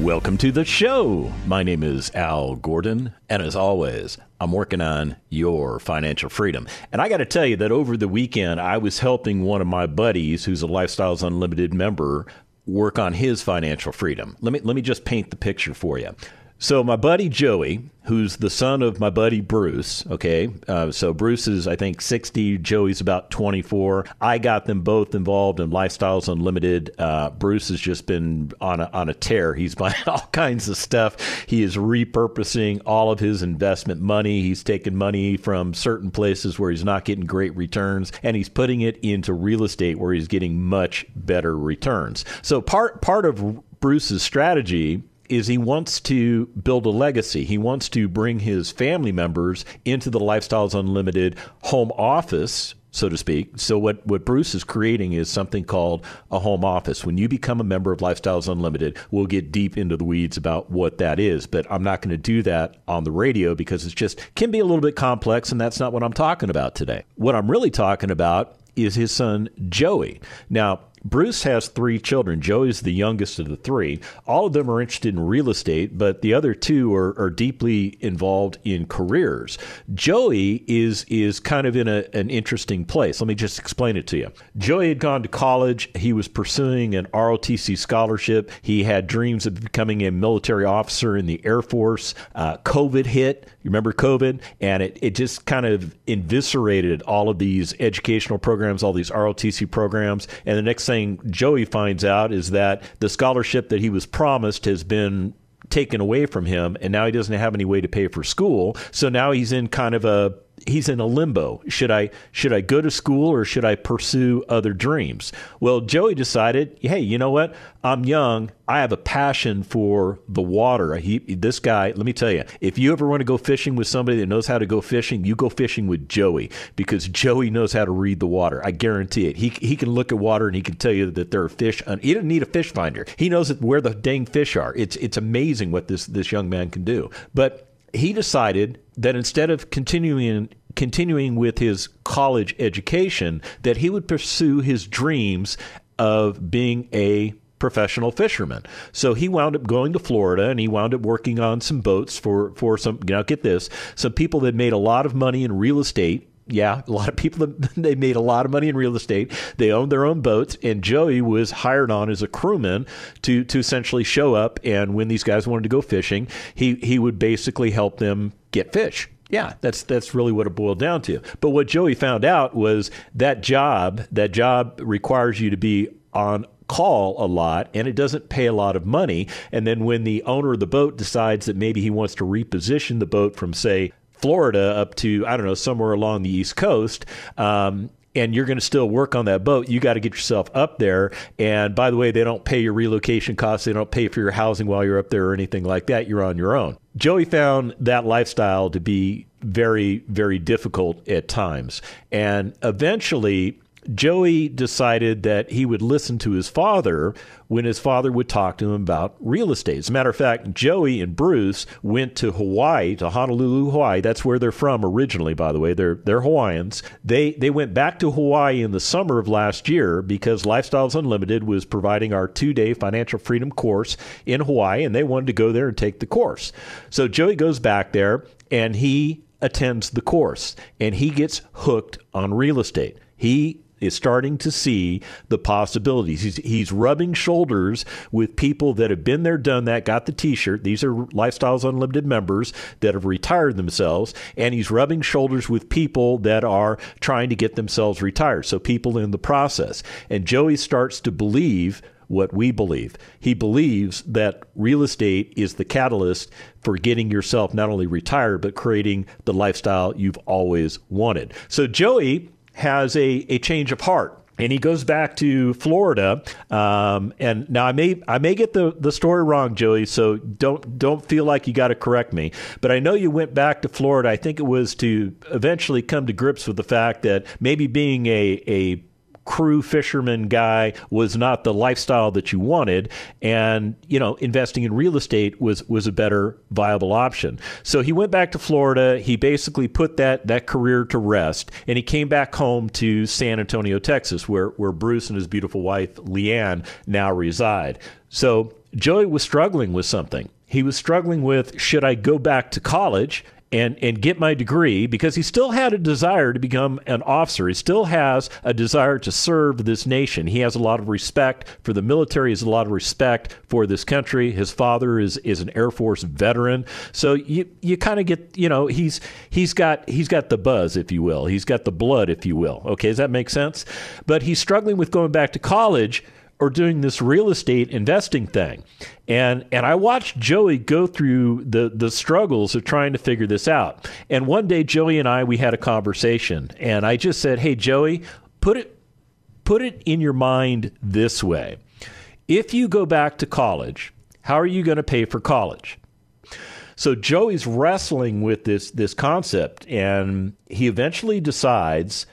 Welcome to the show. My name is Al Gordon, and as always, I'm working on your financial freedom. And I got to tell you that over the weekend, I was helping one of my buddies who's a Lifestyles Unlimited member work on his financial freedom. Let me let me just paint the picture for you. So my buddy Joey, who's the son of my buddy Bruce, okay, uh, so Bruce is I think 60, Joey's about 24. I got them both involved in Lifestyles Unlimited. Uh, Bruce has just been on a, on a tear. He's buying all kinds of stuff. He is repurposing all of his investment money. He's taking money from certain places where he's not getting great returns, and he's putting it into real estate where he's getting much better returns. So part part of Bruce's strategy is he wants to build a legacy. He wants to bring his family members into the Lifestyles Unlimited home office so to speak. So what, what Bruce is creating is something called a home office. When you become a member of Lifestyles Unlimited, we'll get deep into the weeds about what that is, but I'm not going to do that on the radio because it's just can be a little bit complex and that's not what I'm talking about today. What I'm really talking about is his son Joey. Now, Bruce has three children. Joey's the youngest of the three. All of them are interested in real estate, but the other two are, are deeply involved in careers. Joey is is kind of in a, an interesting place. Let me just explain it to you. Joey had gone to college. He was pursuing an ROTC scholarship. He had dreams of becoming a military officer in the Air Force. Uh, COVID hit. You remember COVID? And it, it just kind of eviscerated all of these educational programs, all these ROTC programs. And the next thing Joey finds out is that the scholarship that he was promised has been taken away from him and now he doesn't have any way to pay for school. So now he's in kind of a he's in a limbo. Should I should I go to school or should I pursue other dreams? Well, Joey decided, hey, you know what? I'm young. I have a passion for the water. He, this guy, let me tell you, if you ever want to go fishing with somebody that knows how to go fishing, you go fishing with Joey because Joey knows how to read the water. I guarantee it. He he can look at water and he can tell you that there are fish. On, he doesn't need a fish finder. He knows where the dang fish are. It's it's amazing what this this young man can do. But he decided that instead of continuing continuing with his college education, that he would pursue his dreams of being a professional fisherman. So he wound up going to Florida and he wound up working on some boats for for some now get this, some people that made a lot of money in real estate yeah, a lot of people they made a lot of money in real estate. They owned their own boats, and Joey was hired on as a crewman to to essentially show up and when these guys wanted to go fishing, he he would basically help them get fish. Yeah, that's that's really what it boiled down to. But what Joey found out was that job that job requires you to be on call a lot and it doesn't pay a lot of money. And then when the owner of the boat decides that maybe he wants to reposition the boat from, say, Florida up to I don't know somewhere along the East Coast. Um, and you're going to still work on that boat, you got to get yourself up there. And by the way, they don't pay your relocation costs. They don't pay for your housing while you're up there or anything like that. You're on your own. Joey found that lifestyle to be very, very difficult at times. And eventually, Joey decided that he would listen to his father when his father would talk to him about real estate. As a matter of fact, Joey and Bruce went to Hawaii, to Honolulu, Hawaii. That's where they're from originally, by the way. They're they're Hawaiians. They they went back to Hawaii in the summer of last year because Lifestyles Unlimited was providing our two-day financial freedom course in Hawaii, and they wanted to go there and take the course. So Joey goes back there and he attends the course and he gets hooked on real estate. He is starting to see the possibilities. He's, he's rubbing shoulders with people that have been there, done that, got the t shirt. These are Lifestyles Unlimited members that have retired themselves. And he's rubbing shoulders with people that are trying to get themselves retired. So people in the process. And Joey starts to believe what we believe. He believes that real estate is the catalyst for getting yourself not only retired, but creating the lifestyle you've always wanted. So Joey has a, a change of heart. and he goes back to Florida. Um, and now I may I may get the, the story wrong, Joey. So don't don't feel like you got to correct me. But I know you went back to Florida. I think it was to eventually come to grips with the fact that maybe being a a crew fisherman guy was not the lifestyle that you wanted and you know investing in real estate was was a better viable option. So he went back to Florida. He basically put that that career to rest and he came back home to San Antonio Texas where where Bruce and his beautiful wife Leanne now reside. So Joey was struggling with something. He was struggling with should I go back to college and and get my degree because he still had a desire to become an officer. He still has a desire to serve this nation. He has a lot of respect for the military. He has a lot of respect for this country. His father is is an Air Force veteran, so you you kind of get you know he's he's got he's got the buzz, if you will. He's got the blood, if you will. Okay, does that make sense? But he's struggling with going back to college or doing this real estate investing thing. And and I watched Joey go through the the struggles of trying to figure this out. And one day Joey and I we had a conversation and I just said, "Hey Joey, put it put it in your mind this way. If you go back to college, how are you going to pay for college?" So Joey's wrestling with this this concept and he eventually decides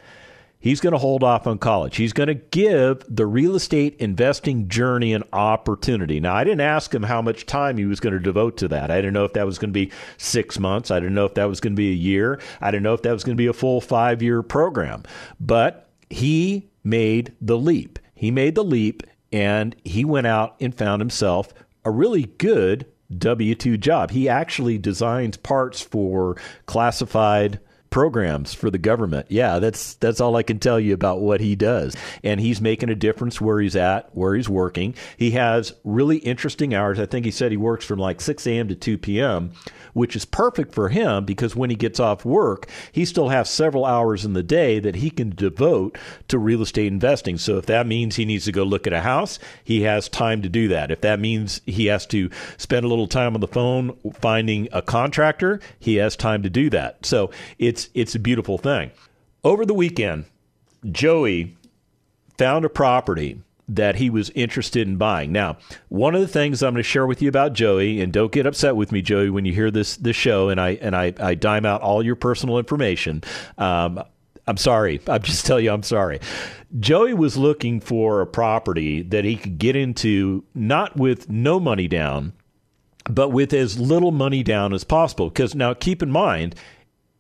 He's going to hold off on college. He's going to give the real estate investing journey an opportunity. Now, I didn't ask him how much time he was going to devote to that. I didn't know if that was going to be six months. I didn't know if that was going to be a year. I didn't know if that was going to be a full five year program. But he made the leap. He made the leap and he went out and found himself a really good W 2 job. He actually designs parts for classified programs for the government. Yeah, that's that's all I can tell you about what he does. And he's making a difference where he's at, where he's working. He has really interesting hours. I think he said he works from like 6 a.m. to 2 p.m which is perfect for him because when he gets off work, he still has several hours in the day that he can devote to real estate investing. So if that means he needs to go look at a house, he has time to do that. If that means he has to spend a little time on the phone finding a contractor, he has time to do that. So it's it's a beautiful thing. Over the weekend, Joey found a property that he was interested in buying. Now, one of the things I'm going to share with you about Joey, and don't get upset with me, Joey, when you hear this this show and I and I, I dime out all your personal information. Um, I'm sorry. I'm just tell you I'm sorry. Joey was looking for a property that he could get into not with no money down, but with as little money down as possible. Because now keep in mind,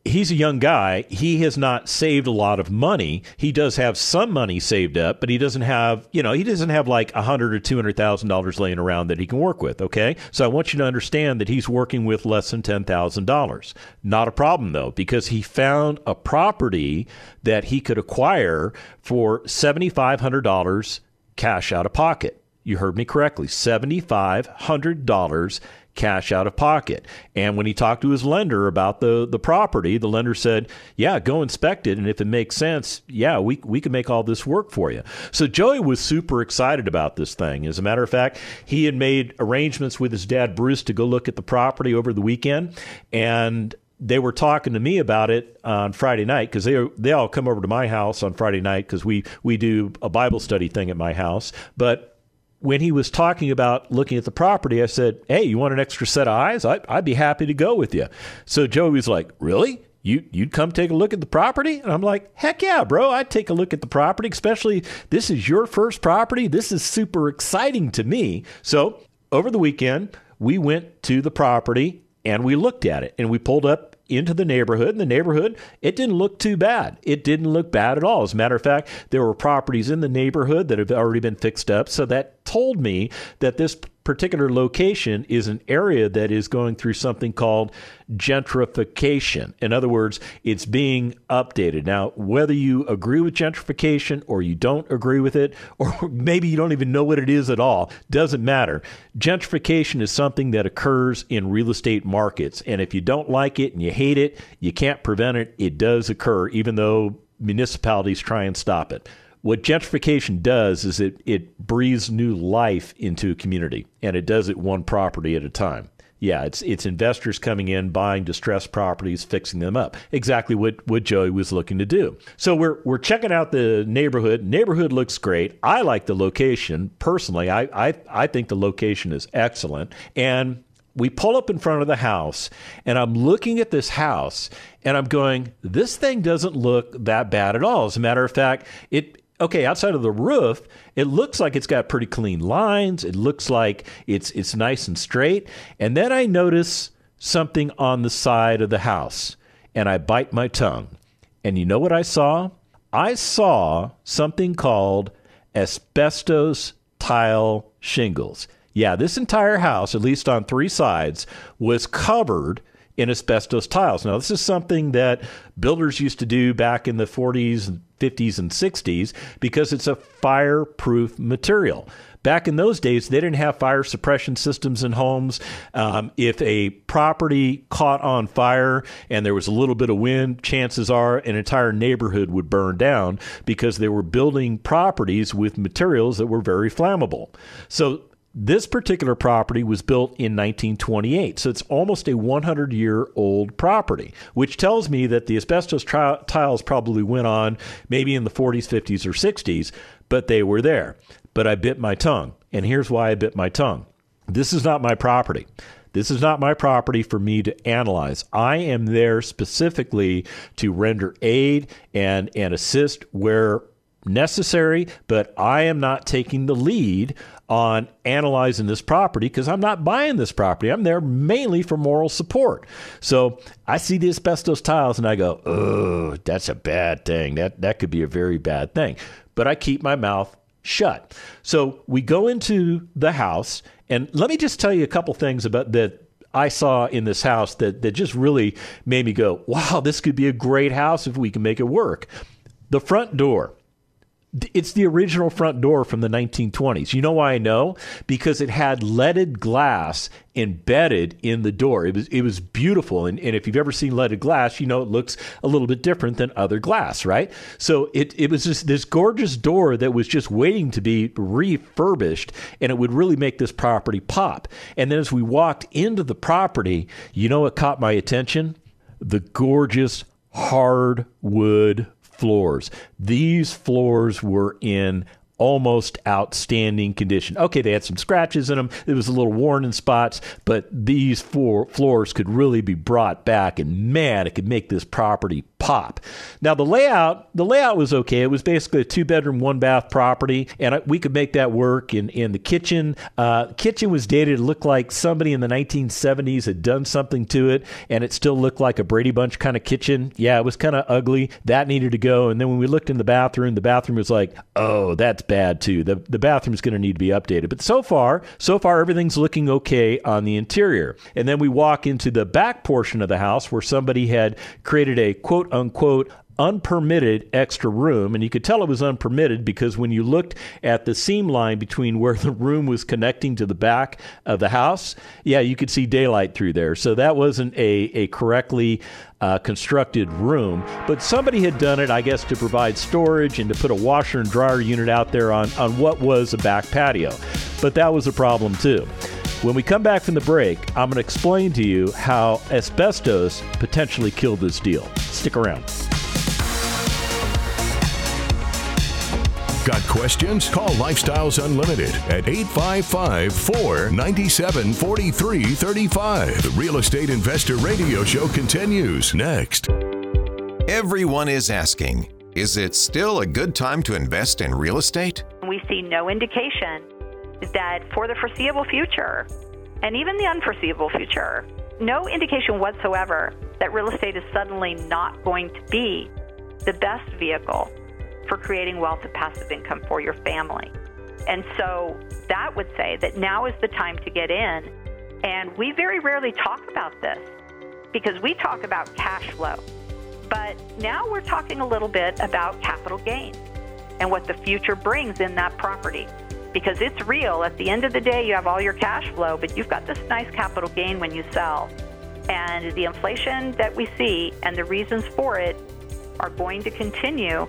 he's a young guy. He has not saved a lot of money. He does have some money saved up, but he doesn't have, you know, he doesn't have like a hundred or two hundred thousand dollars laying around that he can work with. Okay, so I want you to understand that he's working with less than ten thousand dollars. Not a problem though, because he found a property that he could acquire for seventy five hundred dollars cash out of pocket. You heard me correctly, seventy five hundred dollars cash out of pocket. And when he talked to his lender about the, the property, the lender said, Yeah, go inspect it. And if it makes sense, yeah, we, we can make all this work for you. So Joey was super excited about this thing. As a matter of fact, he had made arrangements with his dad, Bruce, to go look at the property over the weekend. And they were talking to me about it on Friday night because they they all come over to my house on Friday night because we we do a Bible study thing at my house. But when he was talking about looking at the property, I said, Hey, you want an extra set of eyes? I, would be happy to go with you. So Joey was like, Really? You, you'd come take a look at the property? And I'm like, Heck yeah, bro. I'd take a look at the property, especially this is your first property. This is super exciting to me. So over the weekend, we went to the property and we looked at it and we pulled up into the neighborhood. And the neighborhood, it didn't look too bad. It didn't look bad at all. As a matter of fact, there were properties in the neighborhood that have already been fixed up. So that told me that this particular location is an area that is going through something called gentrification. In other words, it's being updated. Now, whether you agree with gentrification or you don't agree with it, or maybe you don't even know what it is at all, doesn't matter. Gentrification is something that occurs in real estate markets. And if you don't like it and you hate it, you can't prevent it. It does occur, even though municipalities try and stop it what gentrification does is it, it breathes new life into a community, and it does it one property at a time. Yeah, it's it's investors coming in, buying distressed properties, fixing them up. Exactly what, what Joey was looking to do. So we're we're checking out the neighborhood. Neighborhood looks great. I like the location personally. I I, I think the location is excellent. And we pull up in front of the house and I'm looking at this house and I'm going, this thing doesn't look that bad at all. As a matter of fact, it okay, outside of the roof, it looks like it's got pretty clean lines. It looks like it's it's nice and straight. And then I notice something on the side of the house and I bite my tongue. And you know what I saw? I saw something called asbestos tile shingles. Yeah, this entire house, at least on three sides, was covered in asbestos tiles. Now, this is something that builders used to do back in the 40s, 50s, and 60s because it's a fireproof material. Back in those days, they didn't have fire suppression systems in homes. Um, if a property caught on fire and there was a little bit of wind, chances are an entire neighborhood would burn down because they were building properties with materials that were very flammable. So this particular property was built in 1928, so it's almost a 100 year old property, which tells me that the asbestos tri- tiles probably went on maybe in the 40s, 50s, or 60s, but they were there. But I bit my tongue, and here's why I bit my tongue. This is not my property. This is not my property for me to analyze. I am there specifically to render aid and, and assist where necessary, but I am not taking the lead on analyzing this property because I'm not buying this property. I'm there mainly for moral support. So I see the asbestos tiles and I go, oh, that's a bad thing. That, that could be a very bad thing. But I keep my mouth shut. So we go into the house, and let me just tell you a couple things about that I saw in this house that, that just really made me go, wow, this could be a great house if we can make it work. The front door it's the original front door from the 1920s. You know why I know? Because it had leaded glass embedded in the door. It was it was beautiful. And, and if you've ever seen leaded glass, you know it looks a little bit different than other glass, right? So it, it was just this gorgeous door that was just waiting to be refurbished and it would really make this property pop. And then as we walked into the property, you know what caught my attention? The gorgeous hardwood floors. These floors were in almost outstanding condition. Okay, they had some scratches in them. It was a little worn in spots, but these four floors could really be brought back and man, it could make this property pop. Now the layout, the layout was okay. It was basically a two bedroom, one bath property, and we could make that work. In in the kitchen, uh, kitchen was dated. It looked like somebody in the 1970s had done something to it, and it still looked like a Brady Bunch kind of kitchen. Yeah, it was kind of ugly. That needed to go. And then when we looked in the bathroom, the bathroom was like, oh, that's bad too. The the bathroom's going to need to be updated. But so far, so far everything's looking okay on the interior. And then we walk into the back portion of the house where somebody had created a quote unquote unpermitted extra room. And you could tell it was unpermitted because when you looked at the seam line between where the room was connecting to the back of the house, yeah, you could see daylight through there. So that wasn't a, a correctly uh, constructed room. But somebody had done it, I guess, to provide storage and to put a washer and dryer unit out there on, on what was a back patio. But that was a problem too. When we come back from the break, I'm going to explain to you how asbestos potentially killed this deal. Stick around. Got questions? Call Lifestyles Unlimited at 855 497 4335. The Real Estate Investor Radio Show continues next. Everyone is asking Is it still a good time to invest in real estate? We see no indication that for the foreseeable future, and even the unforeseeable future, no indication whatsoever that real estate is suddenly not going to be the best vehicle for creating wealth and passive income for your family. And so that would say that now is the time to get in. And we very rarely talk about this because we talk about cash flow. But now we're talking a little bit about capital gains and what the future brings in that property because it's real. At the end of the day, you have all your cash flow, but you've got this nice capital gain when you sell. And the inflation that we see and the reasons for it are going to continue,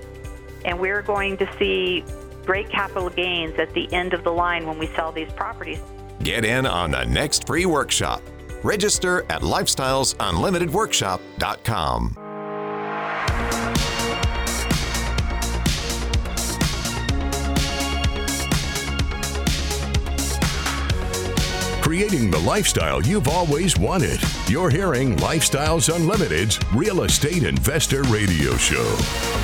and we're going to see great capital gains at the end of the line when we sell these properties. Get in on the next free workshop. Register at lifestylesunlimitedworkshop.com. creating the lifestyle you've always wanted. You're hearing Lifestyles Unlimited's Real Estate Investor Radio Show.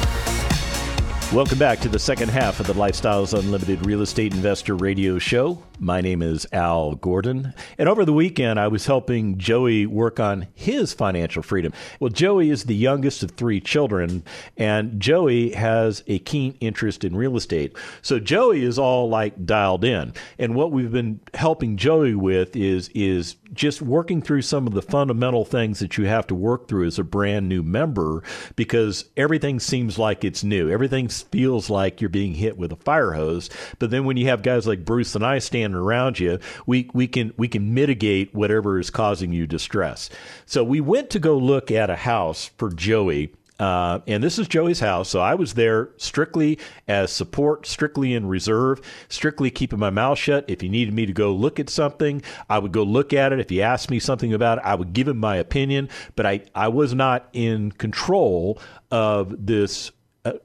Welcome back to the second half of the Lifestyles Unlimited Real Estate Investor Radio Show. My name is Al Gordon. And over the weekend, I was helping Joey work on his financial freedom. Well, Joey is the youngest of three children, and Joey has a keen interest in real estate. So Joey is all like dialed in. And what we've been helping Joey with is, is just working through some of the fundamental things that you have to work through as a brand new member because everything seems like it's new. Everything feels like you're being hit with a fire hose. But then when you have guys like Bruce and I standing around you, we, we can we can mitigate whatever is causing you distress. So we went to go look at a house for Joey uh, and this is Joey's house. So I was there strictly as support, strictly in reserve, strictly keeping my mouth shut. If he needed me to go look at something, I would go look at it. If he asked me something about it, I would give him my opinion. But I, I was not in control of this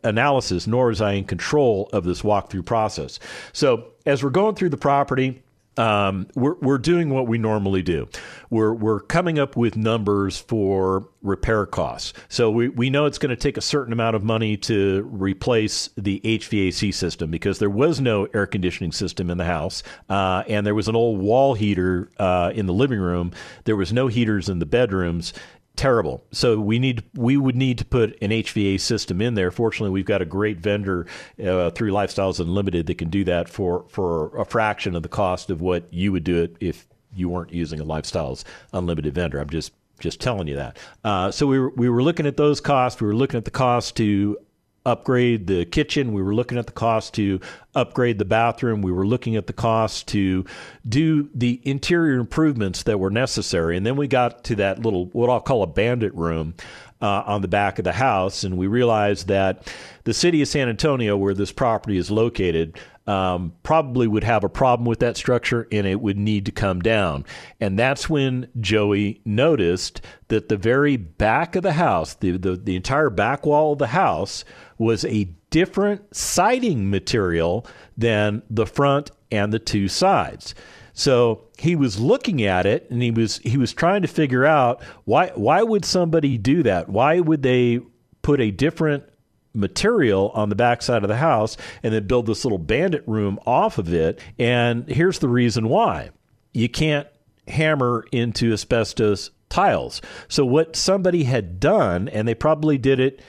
analysis, nor was I in control of this walkthrough process. So as we're going through the property, um, we're we're doing what we normally do. We're we're coming up with numbers for repair costs. So we, we know it's going to take a certain amount of money to replace the HVAC system because there was no air conditioning system in the house, uh, and there was an old wall heater uh, in the living room. There was no heaters in the bedrooms terrible. So we need we would need to put an HVA system in there. Fortunately, we've got a great vendor uh, through Lifestyles Unlimited that can do that for for a fraction of the cost of what you would do it if you weren't using a Lifestyles Unlimited vendor. I'm just just telling you that. Uh, so we were, we were looking at those costs. We were looking at the cost to upgrade the kitchen. We were looking at the cost to upgrade the bathroom. We were looking at the cost to do the interior improvements that were necessary. And then we got to that little, what I'll call a bandit room uh, on the back of the house. And we realized that the city of San Antonio, where this property is located, um, probably would have a problem with that structure and it would need to come down. And that's when Joey noticed that the very back of the house, the, the, the entire back wall of the house, was a different siding material than the front and the two sides. So he was looking at it and he was he was trying to figure out why why would somebody do that? Why would they put a different material on the backside of the house and then build this little bandit room off of it. And here's the reason why you can't hammer into asbestos tiles. So, what somebody had done, and they probably did it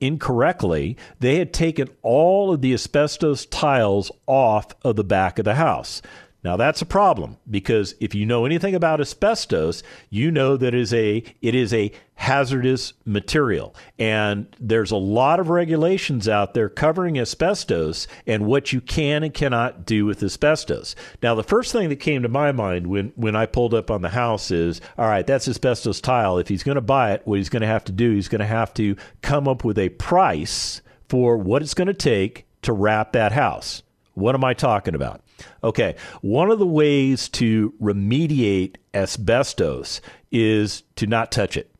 incorrectly, they had taken all of the asbestos tiles off of the back of the house. Now that's a problem because if you know anything about asbestos, you know that is a it is a hazardous material and there's a lot of regulations out there covering asbestos and what you can and cannot do with asbestos. Now the first thing that came to my mind when when I pulled up on the house is all right, that's asbestos tile. If he's going to buy it, what he's going to have to do, he's going to have to come up with a price for what it's going to take to wrap that house. What am I talking about? Okay, one of the ways to remediate asbestos is to not touch it.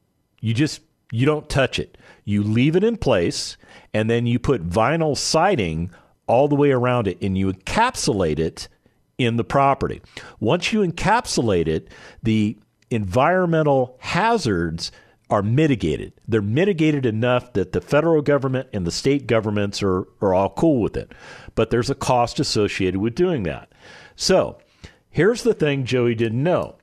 You just you don't touch it. You leave it in place and then you put vinyl siding all the way around it and you encapsulate it in the property. Once you encapsulate it, the environmental hazards are mitigated. They're mitigated enough that the federal government and the state governments are, are all cool with it. But there's a cost associated with doing that. So here's the thing Joey didn't know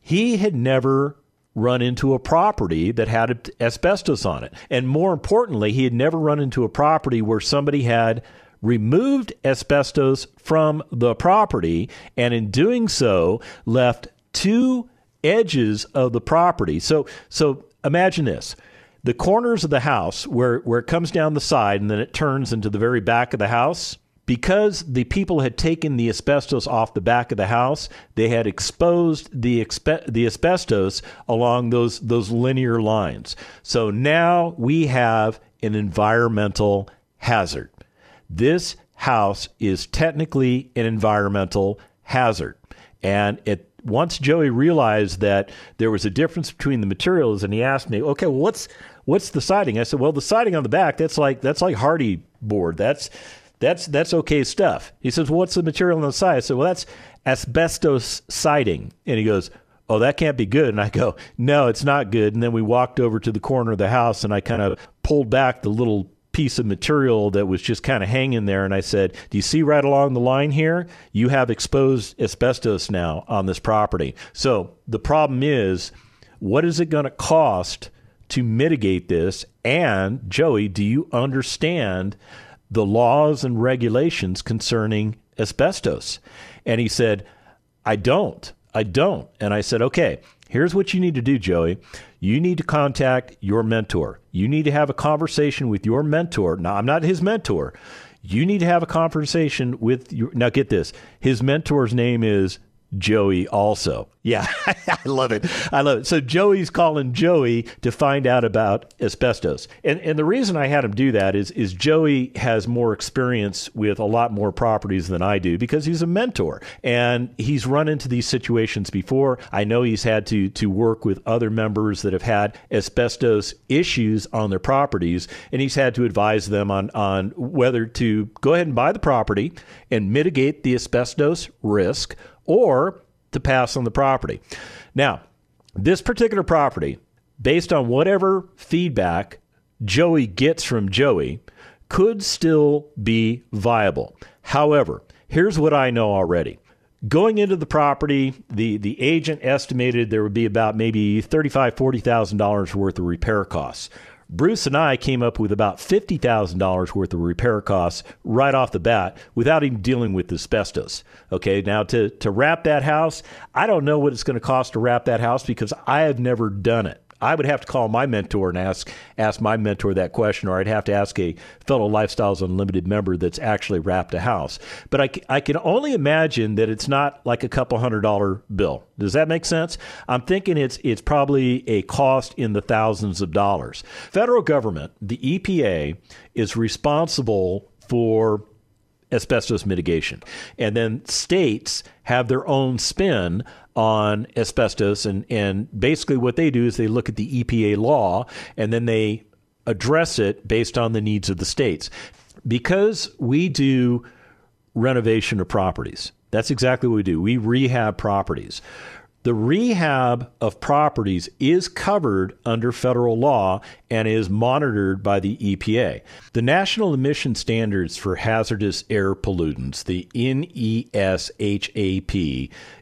he had never run into a property that had asbestos on it. And more importantly, he had never run into a property where somebody had removed asbestos from the property and in doing so left two edges of the property. So so imagine this the corners of the house where, where it comes down the side and then it turns into the very back of the house because the people had taken the asbestos off the back of the house, they had exposed the expe- the asbestos along those those linear lines. So now we have an environmental hazard. This house is technically an environmental hazard. And it once Joey realized that there was a difference between the materials, and he asked me, "Okay, well, what's what's the siding?" I said, "Well, the siding on the back that's like that's like Hardie board. That's that's that's okay stuff." He says, well, "What's the material on the side?" I said, "Well, that's asbestos siding," and he goes. Oh, that can't be good. And I go, no, it's not good. And then we walked over to the corner of the house and I kind of pulled back the little piece of material that was just kind of hanging there. And I said, Do you see right along the line here? You have exposed asbestos now on this property. So the problem is, what is it going to cost to mitigate this? And Joey, do you understand the laws and regulations concerning asbestos? And he said, I don't. I don't. And I said, okay, here's what you need to do, Joey you need to contact your mentor. You need to have a conversation with your mentor. Now, I'm not his mentor. You need to have a conversation with your. Now, get this. His mentor's name is Joey also. Yeah, I love it. I love it. So Joey's calling Joey to find out about asbestos. And and the reason I had him do that is is Joey has more experience with a lot more properties than I do because he's a mentor and he's run into these situations before. I know he's had to to work with other members that have had asbestos issues on their properties and he's had to advise them on on whether to go ahead and buy the property and mitigate the asbestos risk or to pass on the property. Now, this particular property, based on whatever feedback Joey gets from Joey, could still be viable. However, here's what I know already. Going into the property, the, the agent estimated there would be about maybe $35,000, $40,000 worth of repair costs. Bruce and I came up with about $50,000 worth of repair costs right off the bat without even dealing with asbestos. Okay, now to, to wrap that house, I don't know what it's going to cost to wrap that house because I have never done it. I would have to call my mentor and ask ask my mentor that question, or I'd have to ask a fellow Lifestyles Unlimited member that's actually wrapped a house. But I, I can only imagine that it's not like a couple hundred dollar bill. Does that make sense? I'm thinking it's it's probably a cost in the thousands of dollars. Federal government, the EPA, is responsible for asbestos mitigation. And then states have their own spin on asbestos. And, and basically, what they do is they look at the EPA law and then they address it based on the needs of the states. Because we do renovation of properties, that's exactly what we do. We rehab properties. The rehab of properties is covered under federal law and is monitored by the EPA. The National Emission Standards for Hazardous Air Pollutants, the NESHAP,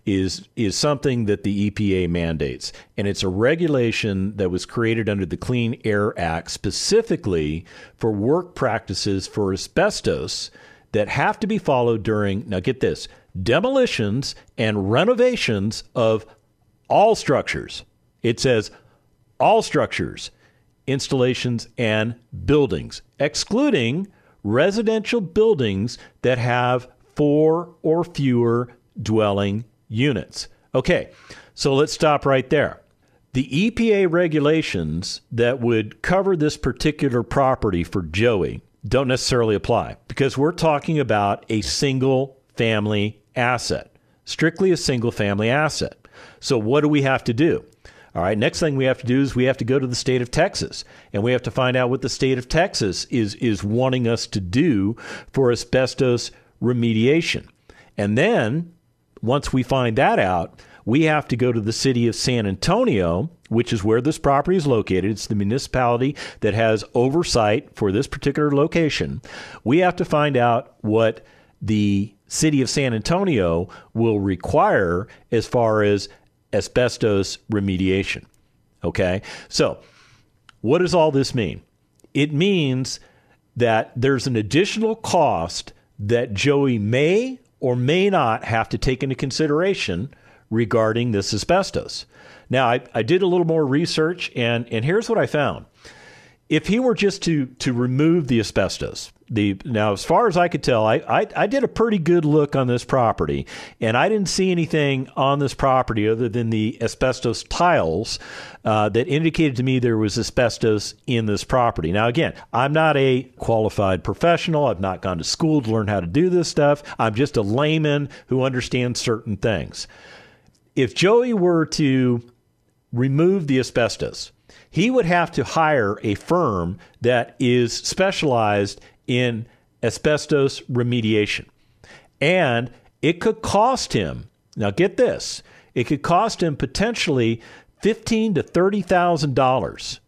is, is something that the EPA mandates. And it's a regulation that was created under the Clean Air Act specifically for work practices for asbestos that have to be followed during, now get this, demolitions and renovations of all structures. It says all structures, installations, and buildings, excluding residential buildings that have four or fewer dwelling units. Okay, so let's stop right there. The EPA regulations that would cover this particular property for Joey don't necessarily apply because we're talking about a single family asset, strictly a single family asset. So, what do we have to do? All right, next thing we have to do is we have to go to the state of Texas and we have to find out what the state of Texas is, is wanting us to do for asbestos remediation. And then, once we find that out, we have to go to the city of San Antonio, which is where this property is located. It's the municipality that has oversight for this particular location. We have to find out what the city of San Antonio will require as far as asbestos remediation. Okay? So, what does all this mean? It means that there's an additional cost that Joey may or may not have to take into consideration regarding this asbestos. Now, I, I did a little more research, and, and here's what I found. If he were just to, to remove the asbestos, the now as far as I could tell, I, I, I did a pretty good look on this property, and I didn't see anything on this property other than the asbestos tiles uh, that indicated to me there was asbestos in this property. Now, again, I'm not a qualified professional. I've not gone to school to learn how to do this stuff. I'm just a layman who understands certain things. if Joey were to remove the asbestos, he would have to hire a firm that is specialized in asbestos remediation. And it could cost him, now get this, it could cost him potentially fifteen to thirty thousand dollars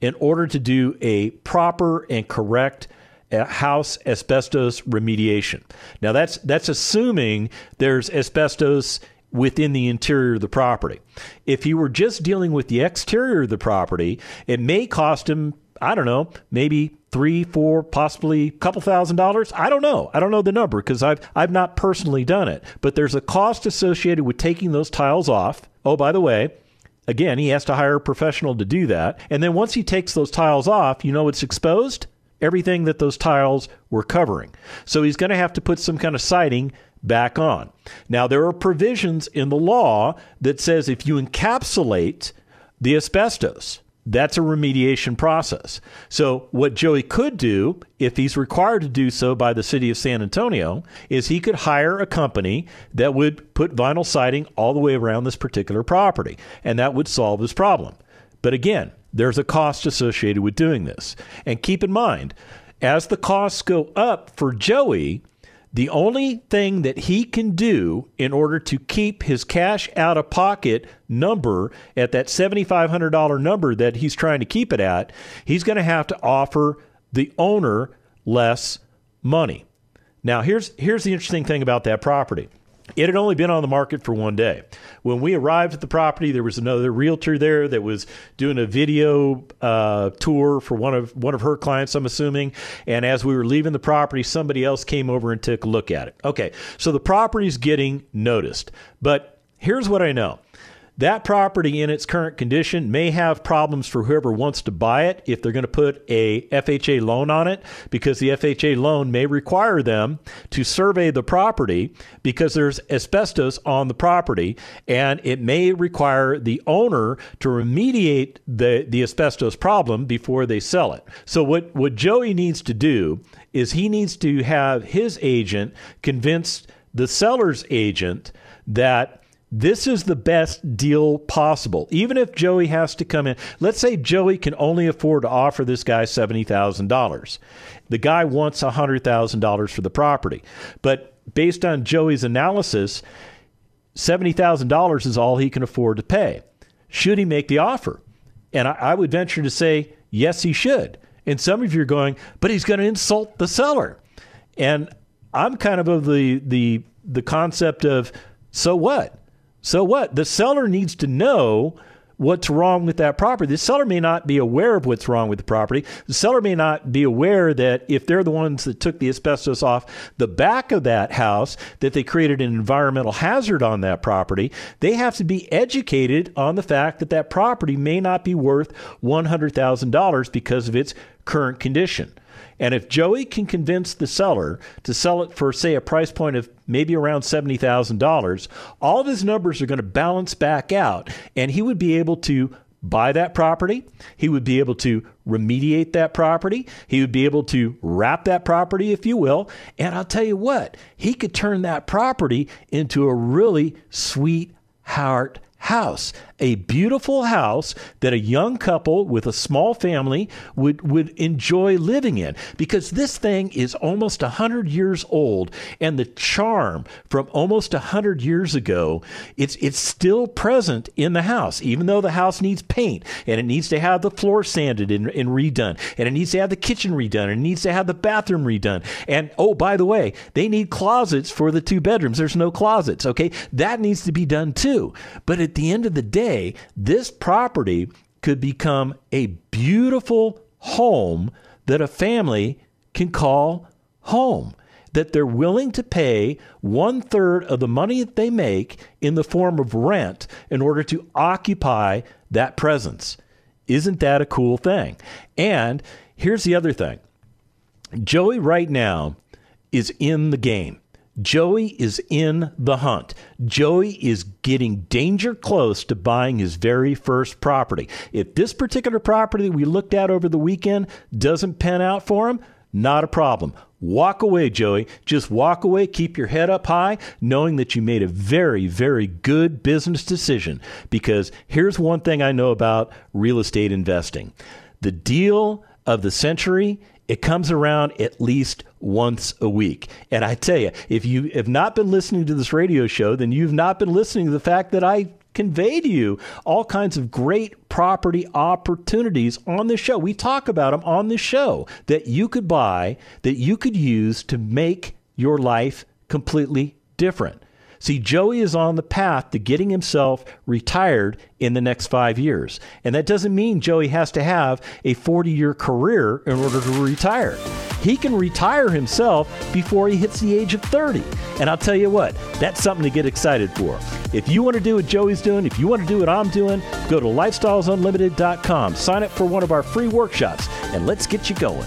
in order to do a proper and correct uh, house asbestos remediation. Now that's that's assuming there's asbestos within the interior of the property. If he were just dealing with the exterior of the property, it may cost him, I don't know, maybe three, four, possibly a couple thousand dollars. I don't know. I don't know the number because I've I've not personally done it. But there's a cost associated with taking those tiles off. Oh, by the way, again, he has to hire a professional to do that. And then once he takes those tiles off, you know it's exposed? Everything that those tiles were covering. So he's going to have to put some kind of siding back on. Now, there are provisions in the law that says if you encapsulate the asbestos, that's a remediation process. So, what Joey could do, if he's required to do so by the city of San Antonio, is he could hire a company that would put vinyl siding all the way around this particular property, and that would solve his problem. But again, there's a cost associated with doing this. And keep in mind, as the costs go up for Joey, the only thing that he can do in order to keep his cash out of pocket number at that $7,500 number that he's trying to keep it at, he's going to have to offer the owner less money. Now, here's, here's the interesting thing about that property it had only been on the market for one day. When we arrived at the property, there was another realtor there that was doing a video uh, tour for one of one of her clients, I'm assuming. And as we were leaving the property, somebody else came over and took a look at it. Okay, so the property's getting noticed. But here's what I know that property in its current condition may have problems for whoever wants to buy it if they're going to put a FHA loan on it because the FHA loan may require them to survey the property because there's asbestos on the property and it may require the owner to remediate the, the asbestos problem before they sell it. So what, what Joey needs to do is he needs to have his agent convince the seller's agent that this is the best deal possible. Even if Joey has to come in, let's say Joey can only afford to offer this guy $70,000. The guy wants $100,000 for the property. But based on Joey's analysis, $70,000 is all he can afford to pay. Should he make the offer? And I, I would venture to say, yes, he should. And some of you are going, but he's going to insult the seller. And I'm kind of of the the the concept of so what? So what? The seller needs to know what's wrong with that property. The seller may not be aware of what's wrong with the property. The seller may not be aware that if they're the ones that took the asbestos off the back of that house, that they created an environmental hazard on that property. They have to be educated on the fact that that property may not be worth $100,000 because of its current condition. And if Joey can convince the seller to sell it for, say, a price point of maybe around $70,000, all of his numbers are going to balance back out, and he would be able to buy that property. He would be able to remediate that property. He would be able to wrap that property, if you will. And I'll tell you what, he could turn that property into a really sweet heart house, a beautiful house that a young couple with a small family would, would enjoy living in. Because this thing is almost 100 years old and the charm from almost 100 years ago it's it's still present in the house even though the house needs paint and it needs to have the floor sanded and, and redone and it needs to have the kitchen redone and it needs to have the bathroom redone. And oh by the way they need closets for the two bedrooms. There's no closets okay? That needs to be done too. But at the end of the day, this property could become a beautiful home that a family can call home. That they're willing to pay one third of the money that they make in the form of rent in order to occupy that presence. Isn't that a cool thing? And here's the other thing Joey, right now, is in the game. Joey is in the hunt. Joey is getting danger close to buying his very first property. If this particular property we looked at over the weekend doesn't pan out for him, not a problem. Walk away, Joey. Just walk away. Keep your head up high, knowing that you made a very, very good business decision. Because here's one thing I know about real estate investing the deal of the century, it comes around at least once a week. And I tell you, if you have not been listening to this radio show, then you've not been listening to the fact that I convey to you all kinds of great property opportunities on the show. We talk about them on the show that you could buy, that you could use to make your life completely different. See, Joey is on the path to getting himself retired in the next five years. And that doesn't mean Joey has to have a 40 year career in order to retire. He can retire himself before he hits the age of 30. And I'll tell you what, that's something to get excited for. If you want to do what Joey's doing, if you want to do what I'm doing, go to lifestylesunlimited.com, sign up for one of our free workshops, and let's get you going.